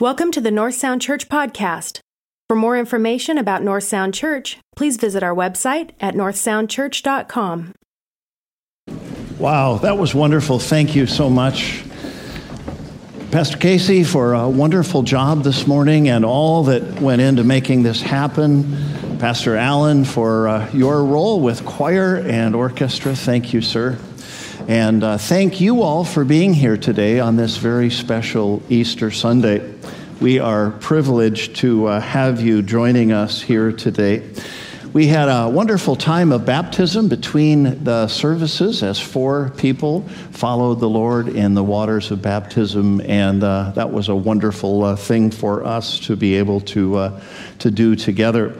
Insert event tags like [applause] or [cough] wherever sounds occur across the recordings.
Welcome to the North Sound Church podcast. For more information about North Sound Church, please visit our website at northsoundchurch.com. Wow, that was wonderful. Thank you so much, Pastor Casey, for a wonderful job this morning and all that went into making this happen. Pastor Allen, for uh, your role with choir and orchestra. Thank you, sir. And uh, thank you all for being here today on this very special Easter Sunday. We are privileged to uh, have you joining us here today. We had a wonderful time of baptism between the services as four people followed the Lord in the waters of baptism, and uh, that was a wonderful uh, thing for us to be able to, uh, to do together.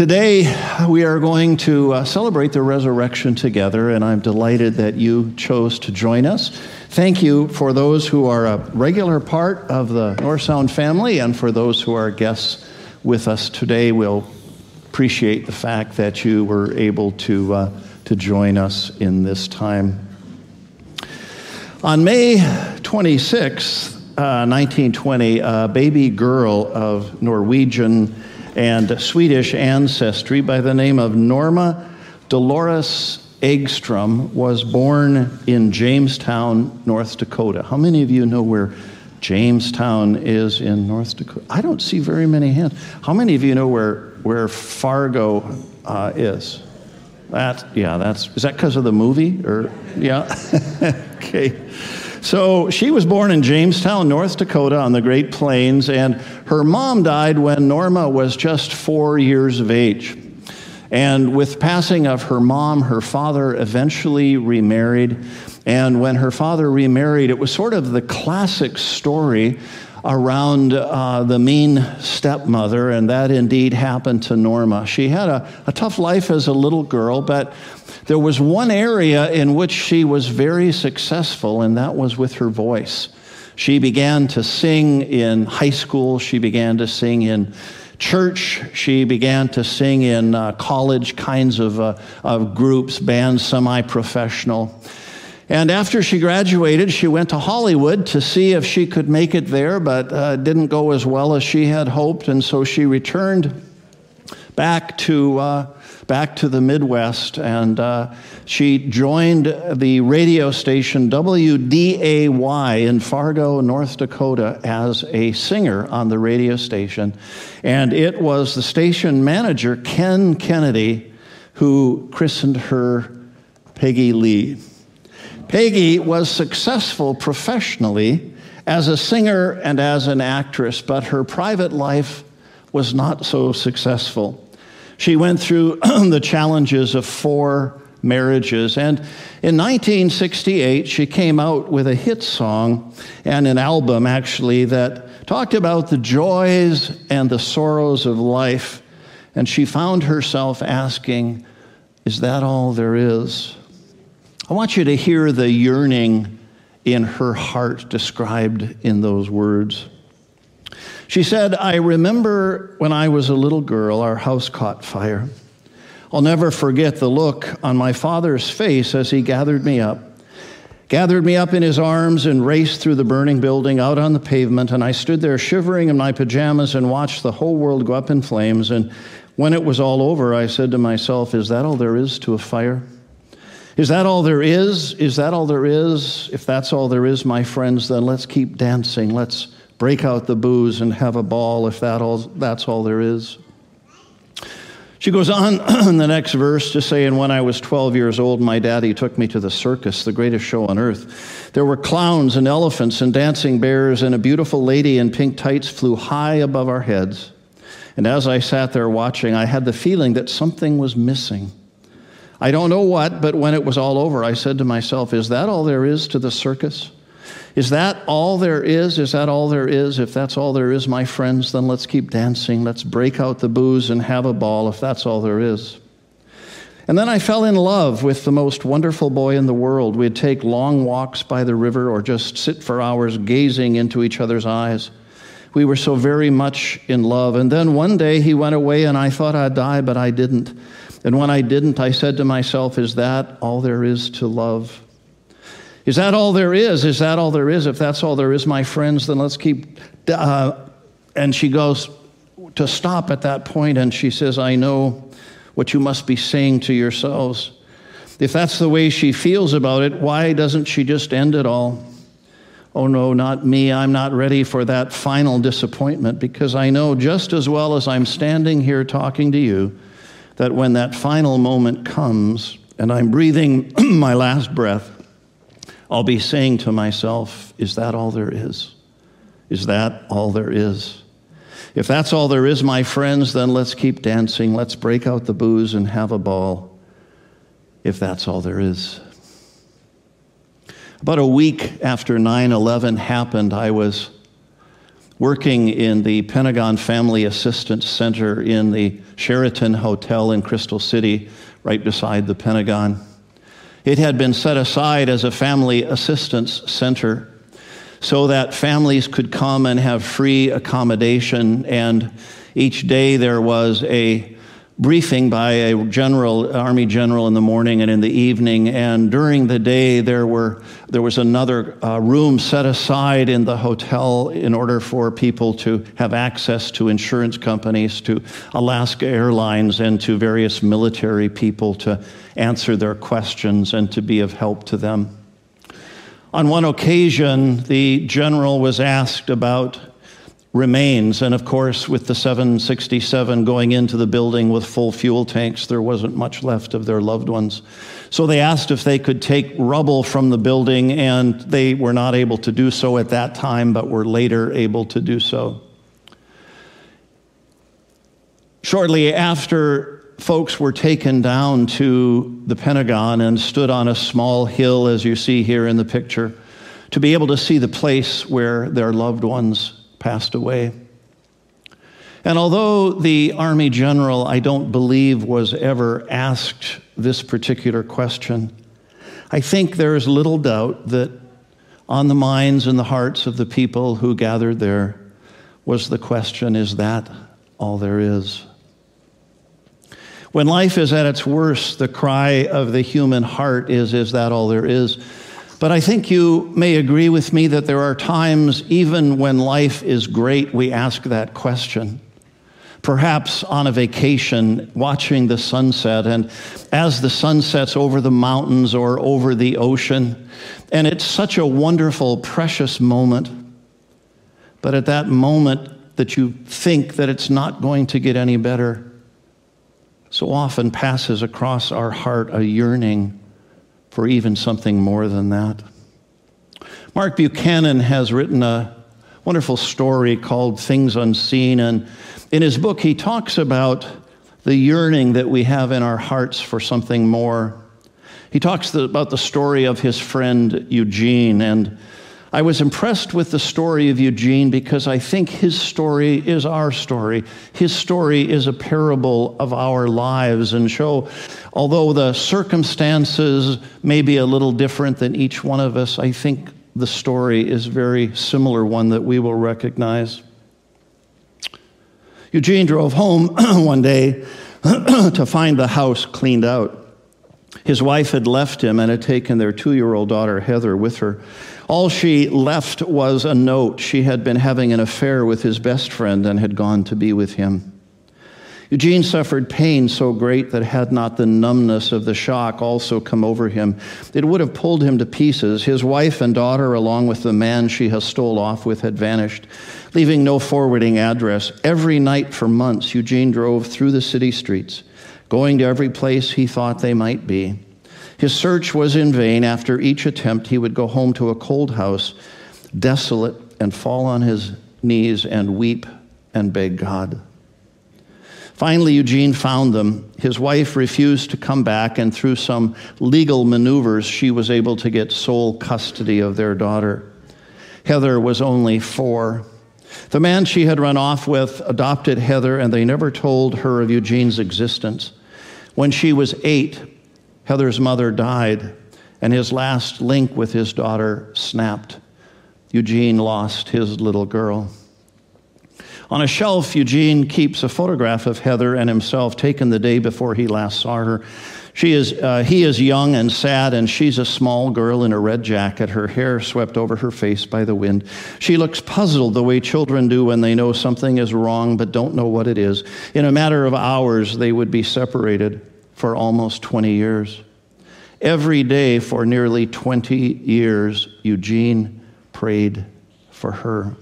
Today, we are going to uh, celebrate the resurrection together, and I'm delighted that you chose to join us. Thank you for those who are a regular part of the North Sound family, and for those who are guests with us today. We'll appreciate the fact that you were able to, uh, to join us in this time. On May 26, uh, 1920, a baby girl of Norwegian and Swedish ancestry by the name of Norma Deloris Egstrom was born in Jamestown, North Dakota. How many of you know where Jamestown is in North Dakota? I don't see very many hands. How many of you know where, where Fargo uh, is? That, yeah, that's, is that because of the movie? Or, yeah? [laughs] okay. So she was born in Jamestown, North Dakota, on the Great Plains, and her mom died when Norma was just four years of age. And with passing of her mom, her father eventually remarried. And when her father remarried, it was sort of the classic story around uh, the mean stepmother, and that indeed happened to Norma. She had a, a tough life as a little girl, but there was one area in which she was very successful, and that was with her voice. She began to sing in high school, she began to sing in church, she began to sing in uh, college kinds of, uh, of groups, bands, semi professional. And after she graduated, she went to Hollywood to see if she could make it there, but uh, didn't go as well as she had hoped. And so she returned back to, uh, back to the Midwest and uh, she joined the radio station WDAY in Fargo, North Dakota, as a singer on the radio station. And it was the station manager, Ken Kennedy, who christened her Peggy Lee. Peggy was successful professionally as a singer and as an actress, but her private life was not so successful. She went through [clears throat] the challenges of four marriages, and in 1968, she came out with a hit song and an album, actually, that talked about the joys and the sorrows of life. And she found herself asking, Is that all there is? I want you to hear the yearning in her heart described in those words. She said, I remember when I was a little girl, our house caught fire. I'll never forget the look on my father's face as he gathered me up, gathered me up in his arms and raced through the burning building out on the pavement. And I stood there shivering in my pajamas and watched the whole world go up in flames. And when it was all over, I said to myself, Is that all there is to a fire? Is that all there is? Is that all there is? If that's all there is, my friends, then let's keep dancing. Let's break out the booze and have a ball if that all, that's all there is. She goes on [clears throat] in the next verse to say, And when I was 12 years old, my daddy took me to the circus, the greatest show on earth. There were clowns and elephants and dancing bears, and a beautiful lady in pink tights flew high above our heads. And as I sat there watching, I had the feeling that something was missing. I don't know what, but when it was all over, I said to myself, Is that all there is to the circus? Is that all there is? Is that all there is? If that's all there is, my friends, then let's keep dancing. Let's break out the booze and have a ball if that's all there is. And then I fell in love with the most wonderful boy in the world. We'd take long walks by the river or just sit for hours gazing into each other's eyes. We were so very much in love. And then one day he went away and I thought I'd die, but I didn't. And when I didn't, I said to myself, Is that all there is to love? Is that all there is? Is that all there is? If that's all there is, my friends, then let's keep. Uh, and she goes to stop at that point and she says, I know what you must be saying to yourselves. If that's the way she feels about it, why doesn't she just end it all? Oh no, not me. I'm not ready for that final disappointment because I know just as well as I'm standing here talking to you that when that final moment comes and I'm breathing [clears throat] my last breath, I'll be saying to myself, Is that all there is? Is that all there is? If that's all there is, my friends, then let's keep dancing. Let's break out the booze and have a ball. If that's all there is. About a week after 9 11 happened, I was working in the Pentagon Family Assistance Center in the Sheraton Hotel in Crystal City, right beside the Pentagon. It had been set aside as a family assistance center so that families could come and have free accommodation. And each day there was a briefing by a general, army general in the morning and in the evening. And during the day, there, were, there was another uh, room set aside in the hotel in order for people to have access to insurance companies, to Alaska Airlines, and to various military people to answer their questions and to be of help to them. On one occasion, the general was asked about remains. And of course, with the 767 going into the building with full fuel tanks, there wasn't much left of their loved ones. So they asked if they could take rubble from the building, and they were not able to do so at that time, but were later able to do so. Shortly after folks were taken down to the Pentagon and stood on a small hill, as you see here in the picture, to be able to see the place where their loved ones passed away. And although the Army general, I don't believe, was ever asked this particular question, I think there is little doubt that on the minds and the hearts of the people who gathered there was the question is that all there is? When life is at its worst, the cry of the human heart is, Is that all there is? But I think you may agree with me that there are times, even when life is great, we ask that question. Perhaps on a vacation, watching the sunset, and as the sun sets over the mountains or over the ocean, and it's such a wonderful, precious moment. But at that moment that you think that it's not going to get any better, so often passes across our heart a yearning for even something more than that. Mark Buchanan has written a wonderful story called Things Unseen, and in his book, he talks about the yearning that we have in our hearts for something more. He talks about the story of his friend Eugene, and I was impressed with the story of Eugene because I think his story is our story. His story is a parable of our lives and show, although the circumstances may be a little different than each one of us, I think the story is very similar one that we will recognize. Eugene drove home [clears throat] one day [clears throat] to find the house cleaned out. His wife had left him and had taken their two year old daughter, Heather, with her. All she left was a note. She had been having an affair with his best friend and had gone to be with him. Eugene suffered pain so great that had not the numbness of the shock also come over him, it would have pulled him to pieces. His wife and daughter, along with the man she has stole off with, had vanished, leaving no forwarding address. Every night for months, Eugene drove through the city streets, going to every place he thought they might be. His search was in vain. After each attempt, he would go home to a cold house, desolate, and fall on his knees and weep and beg God. Finally, Eugene found them. His wife refused to come back, and through some legal maneuvers, she was able to get sole custody of their daughter. Heather was only four. The man she had run off with adopted Heather, and they never told her of Eugene's existence. When she was eight, Heather's mother died, and his last link with his daughter snapped. Eugene lost his little girl. On a shelf, Eugene keeps a photograph of Heather and himself taken the day before he last saw her. She is, uh, he is young and sad, and she's a small girl in a red jacket, her hair swept over her face by the wind. She looks puzzled the way children do when they know something is wrong but don't know what it is. In a matter of hours, they would be separated for almost 20 years. Every day for nearly 20 years, Eugene prayed for her.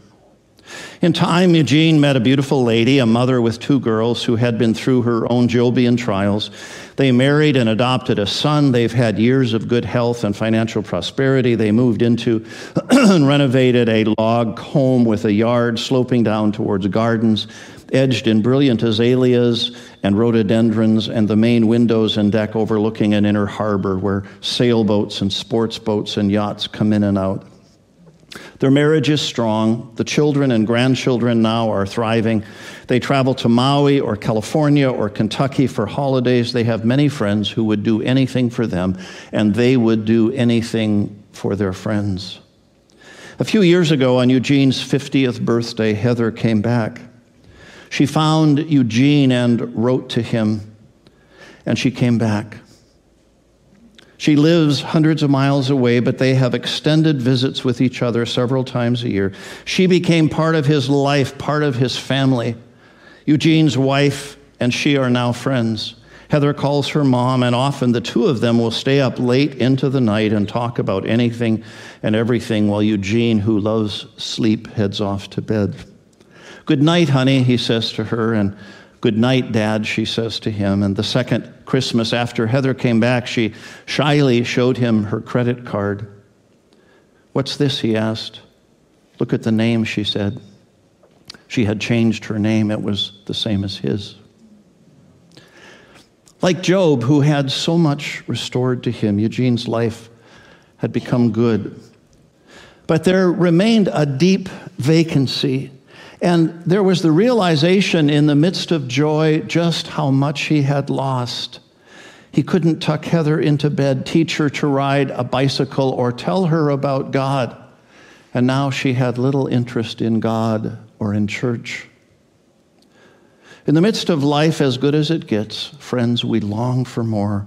In time, Eugene met a beautiful lady, a mother with two girls who had been through her own Jobian trials. They married and adopted a son. They've had years of good health and financial prosperity. They moved into [clears throat] and renovated a log home with a yard sloping down towards gardens, edged in brilliant azaleas and rhododendrons, and the main windows and deck overlooking an inner harbor where sailboats and sports boats and yachts come in and out. Their marriage is strong. The children and grandchildren now are thriving. They travel to Maui or California or Kentucky for holidays. They have many friends who would do anything for them, and they would do anything for their friends. A few years ago, on Eugene's 50th birthday, Heather came back. She found Eugene and wrote to him, and she came back. She lives hundreds of miles away, but they have extended visits with each other several times a year. She became part of his life, part of his family. Eugene's wife and she are now friends. Heather calls her mom, and often the two of them will stay up late into the night and talk about anything and everything while Eugene, who loves sleep, heads off to bed. Good night, honey, he says to her, and Good night, Dad, she says to him. And the second Christmas after Heather came back, she shyly showed him her credit card. What's this? he asked. Look at the name, she said. She had changed her name, it was the same as his. Like Job, who had so much restored to him, Eugene's life had become good. But there remained a deep vacancy and there was the realization in the midst of joy just how much he had lost. He couldn't tuck Heather into bed, teach her to ride a bicycle, or tell her about God. And now she had little interest in God or in church. In the midst of life as good as it gets, friends, we long for more.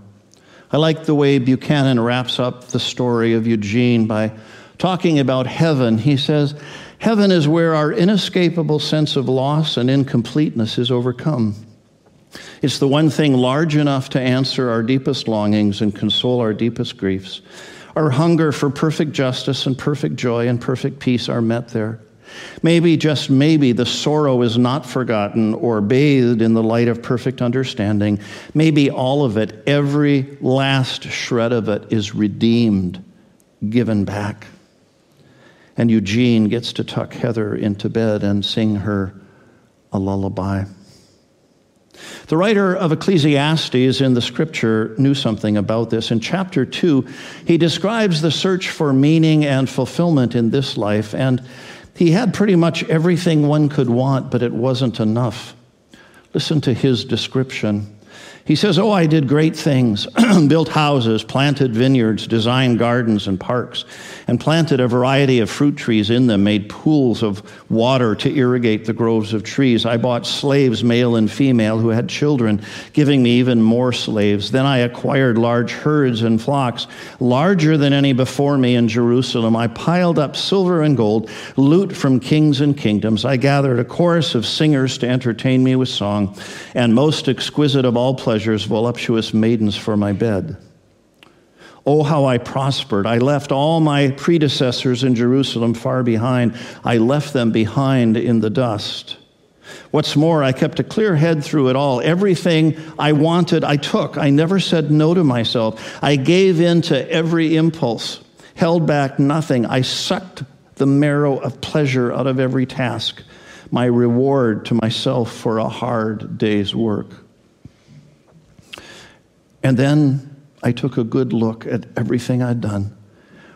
I like the way Buchanan wraps up the story of Eugene by talking about heaven. He says, Heaven is where our inescapable sense of loss and incompleteness is overcome. It's the one thing large enough to answer our deepest longings and console our deepest griefs. Our hunger for perfect justice and perfect joy and perfect peace are met there. Maybe, just maybe, the sorrow is not forgotten or bathed in the light of perfect understanding. Maybe all of it, every last shred of it, is redeemed, given back and Eugene gets to tuck Heather into bed and sing her a lullaby. The writer of Ecclesiastes in the scripture knew something about this. In chapter 2, he describes the search for meaning and fulfillment in this life, and he had pretty much everything one could want, but it wasn't enough. Listen to his description. He says, Oh, I did great things, [clears throat] built houses, planted vineyards, designed gardens and parks, and planted a variety of fruit trees in them, made pools of water to irrigate the groves of trees. I bought slaves, male and female, who had children, giving me even more slaves. Then I acquired large herds and flocks, larger than any before me in Jerusalem. I piled up silver and gold, loot from kings and kingdoms. I gathered a chorus of singers to entertain me with song, and most exquisite of all pleasures, voluptuous maidens for my bed. Oh, how I prospered. I left all my predecessors in Jerusalem far behind. I left them behind in the dust. What's more, I kept a clear head through it all. Everything I wanted, I took. I never said no to myself. I gave in to every impulse, held back nothing. I sucked the marrow of pleasure out of every task, my reward to myself for a hard day's work. And then I took a good look at everything I'd done.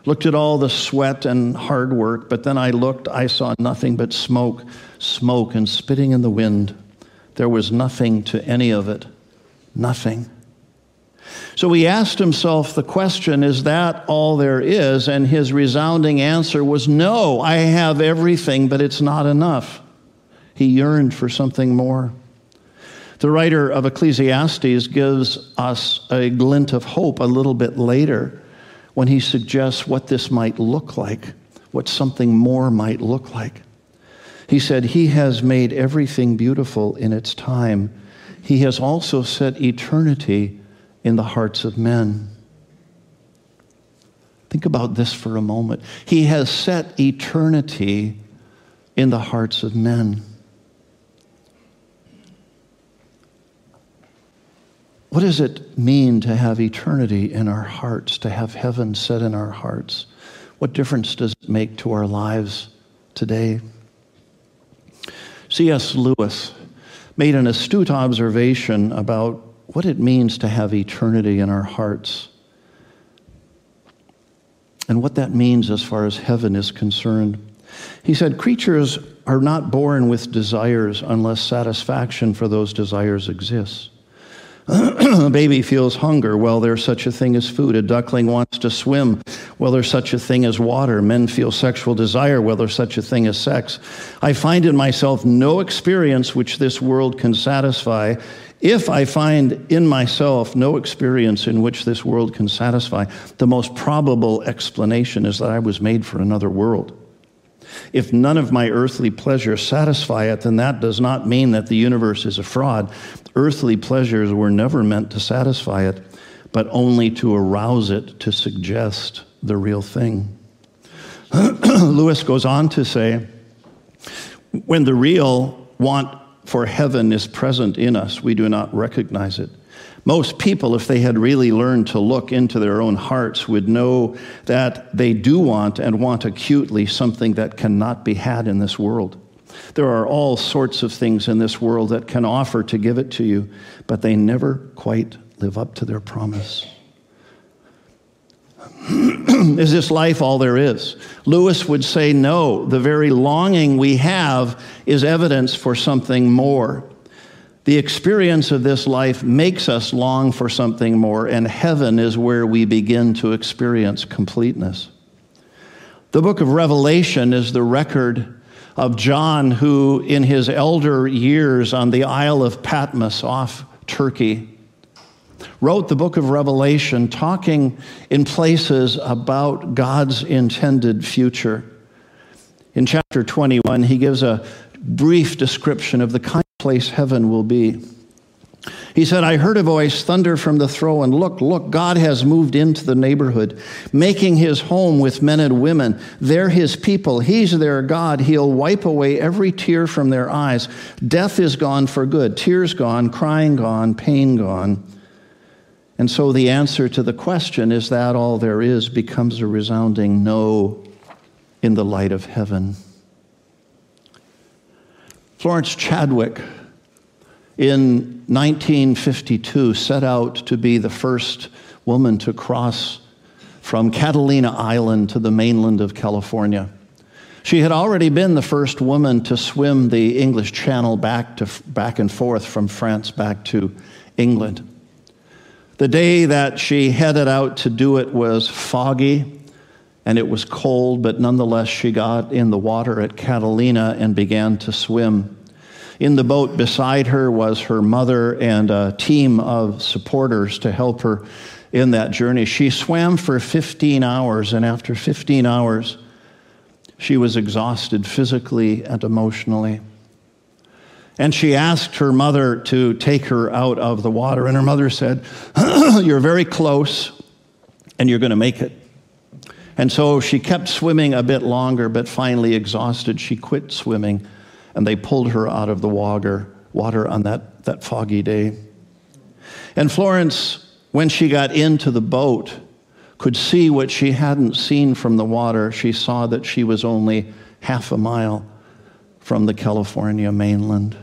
Looked at all the sweat and hard work, but then I looked, I saw nothing but smoke, smoke and spitting in the wind. There was nothing to any of it. Nothing. So he asked himself the question, Is that all there is? And his resounding answer was, No, I have everything, but it's not enough. He yearned for something more. The writer of Ecclesiastes gives us a glint of hope a little bit later when he suggests what this might look like, what something more might look like. He said, He has made everything beautiful in its time. He has also set eternity in the hearts of men. Think about this for a moment. He has set eternity in the hearts of men. What does it mean to have eternity in our hearts, to have heaven set in our hearts? What difference does it make to our lives today? C.S. Lewis made an astute observation about what it means to have eternity in our hearts and what that means as far as heaven is concerned. He said, Creatures are not born with desires unless satisfaction for those desires exists. A [clears throat] baby feels hunger. Well, there's such a thing as food. A duckling wants to swim. Well, there's such a thing as water. Men feel sexual desire. Well, there's such a thing as sex. I find in myself no experience which this world can satisfy. If I find in myself no experience in which this world can satisfy, the most probable explanation is that I was made for another world. If none of my earthly pleasures satisfy it, then that does not mean that the universe is a fraud. Earthly pleasures were never meant to satisfy it, but only to arouse it to suggest the real thing. [clears throat] Lewis goes on to say when the real want for heaven is present in us, we do not recognize it. Most people, if they had really learned to look into their own hearts, would know that they do want and want acutely something that cannot be had in this world. There are all sorts of things in this world that can offer to give it to you, but they never quite live up to their promise. [clears throat] is this life all there is? Lewis would say no. The very longing we have is evidence for something more. The experience of this life makes us long for something more, and heaven is where we begin to experience completeness. The book of Revelation is the record of John, who, in his elder years on the Isle of Patmos off Turkey, wrote the book of Revelation talking in places about God's intended future. In chapter 21, he gives a brief description of the kind place heaven will be. He said, I heard a voice thunder from the throne. And look, look, God has moved into the neighborhood, making his home with men and women. They're his people. He's their God. He'll wipe away every tear from their eyes. Death is gone for good, tears gone, crying gone, pain gone. And so the answer to the question, is that all there is, becomes a resounding no in the light of heaven. Florence Chadwick in 1952 set out to be the first woman to cross from Catalina Island to the mainland of California. She had already been the first woman to swim the English Channel back, to, back and forth from France back to England. The day that she headed out to do it was foggy and it was cold, but nonetheless, she got in the water at Catalina and began to swim. In the boat beside her was her mother and a team of supporters to help her in that journey. She swam for 15 hours, and after 15 hours, she was exhausted physically and emotionally. And she asked her mother to take her out of the water, and her mother said, [clears throat] You're very close, and you're going to make it. And so she kept swimming a bit longer, but finally exhausted, she quit swimming, and they pulled her out of the water, on that, that foggy day. And Florence, when she got into the boat, could see what she hadn't seen from the water. She saw that she was only half a mile from the California mainland.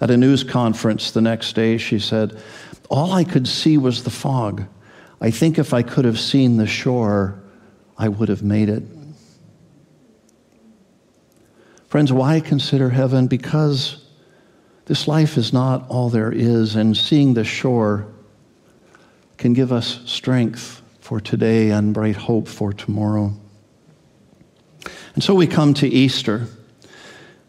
At a news conference the next day, she said, All I could see was the fog. I think if I could have seen the shore, I would have made it. Friends, why consider heaven? Because this life is not all there is, and seeing the shore can give us strength for today and bright hope for tomorrow. And so we come to Easter.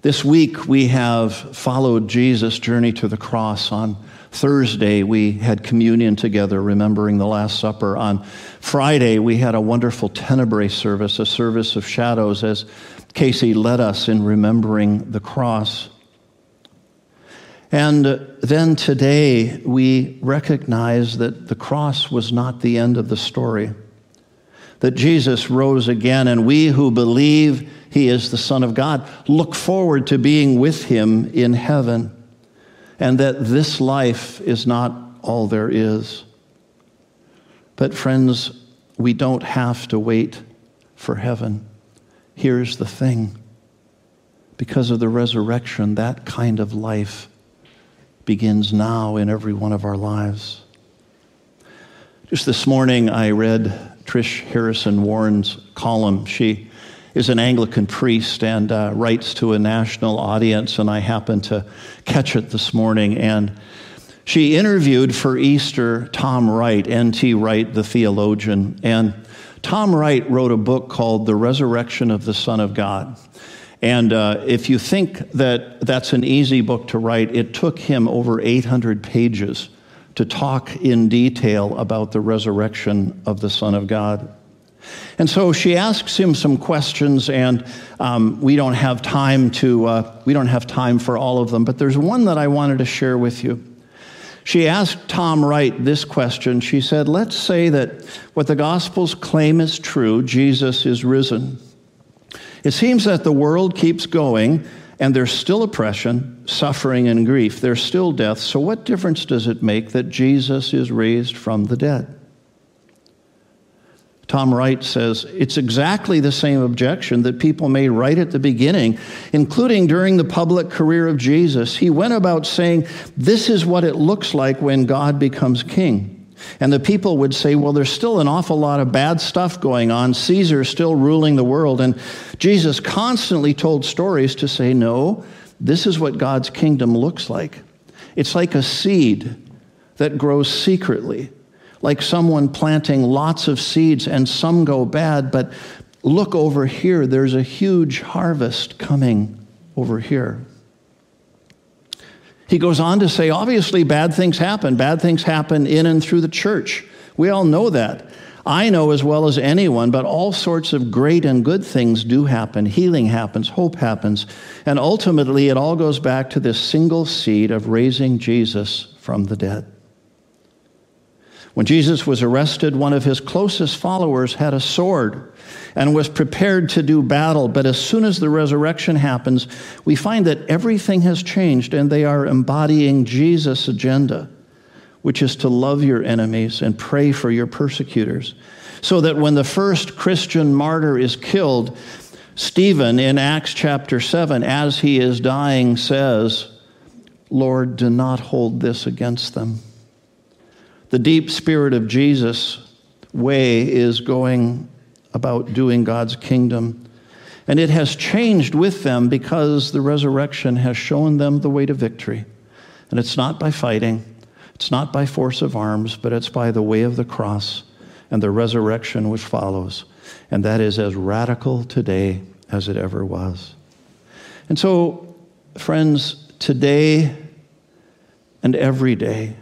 This week we have followed Jesus' journey to the cross. On Thursday we had communion together, remembering the Last Supper. On Friday we had a wonderful tenebrae service, a service of shadows, as Casey led us in remembering the cross. And then today we recognize that the cross was not the end of the story, that Jesus rose again, and we who believe he is the Son of God. Look forward to being with him in heaven, and that this life is not all there is. But, friends, we don't have to wait for heaven. Here's the thing because of the resurrection, that kind of life begins now in every one of our lives. Just this morning, I read Trish Harrison Warren's column. She is an Anglican priest and uh, writes to a national audience, and I happened to catch it this morning. And she interviewed for Easter Tom Wright, N.T. Wright, the theologian. And Tom Wright wrote a book called The Resurrection of the Son of God. And uh, if you think that that's an easy book to write, it took him over 800 pages to talk in detail about the resurrection of the Son of God. And so she asks him some questions, and um, we don't have time to uh, we don't have time for all of them. But there's one that I wanted to share with you. She asked Tom Wright this question. She said, "Let's say that what the Gospels claim is true: Jesus is risen. It seems that the world keeps going." And there's still oppression, suffering, and grief. There's still death. So, what difference does it make that Jesus is raised from the dead? Tom Wright says it's exactly the same objection that people made right at the beginning, including during the public career of Jesus. He went about saying, This is what it looks like when God becomes king. And the people would say, Well, there's still an awful lot of bad stuff going on. Caesar's still ruling the world. And Jesus constantly told stories to say, No, this is what God's kingdom looks like. It's like a seed that grows secretly like someone planting lots of seeds and some go bad, but look over here, there's a huge harvest coming over here. He goes on to say, obviously, bad things happen. Bad things happen in and through the church. We all know that. I know as well as anyone, but all sorts of great and good things do happen. Healing happens, hope happens. And ultimately, it all goes back to this single seed of raising Jesus from the dead. When Jesus was arrested, one of his closest followers had a sword and was prepared to do battle. But as soon as the resurrection happens, we find that everything has changed and they are embodying Jesus' agenda, which is to love your enemies and pray for your persecutors. So that when the first Christian martyr is killed, Stephen in Acts chapter 7, as he is dying, says, Lord, do not hold this against them. The deep spirit of Jesus' way is going about doing God's kingdom. And it has changed with them because the resurrection has shown them the way to victory. And it's not by fighting, it's not by force of arms, but it's by the way of the cross and the resurrection which follows. And that is as radical today as it ever was. And so, friends, today and every day,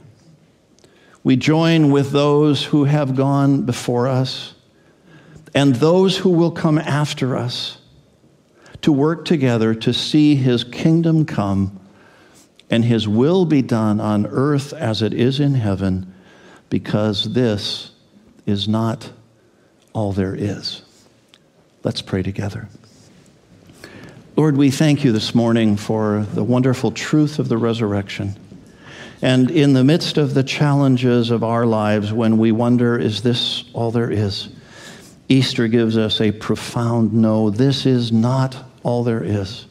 we join with those who have gone before us and those who will come after us to work together to see his kingdom come and his will be done on earth as it is in heaven, because this is not all there is. Let's pray together. Lord, we thank you this morning for the wonderful truth of the resurrection. And in the midst of the challenges of our lives, when we wonder, is this all there is? Easter gives us a profound no, this is not all there is.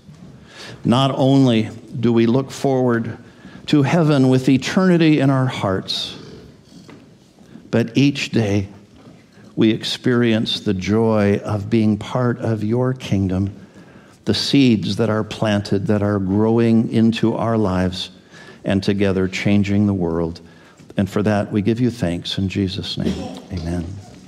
Not only do we look forward to heaven with eternity in our hearts, but each day we experience the joy of being part of your kingdom, the seeds that are planted, that are growing into our lives and together changing the world. And for that, we give you thanks in Jesus' name. Amen.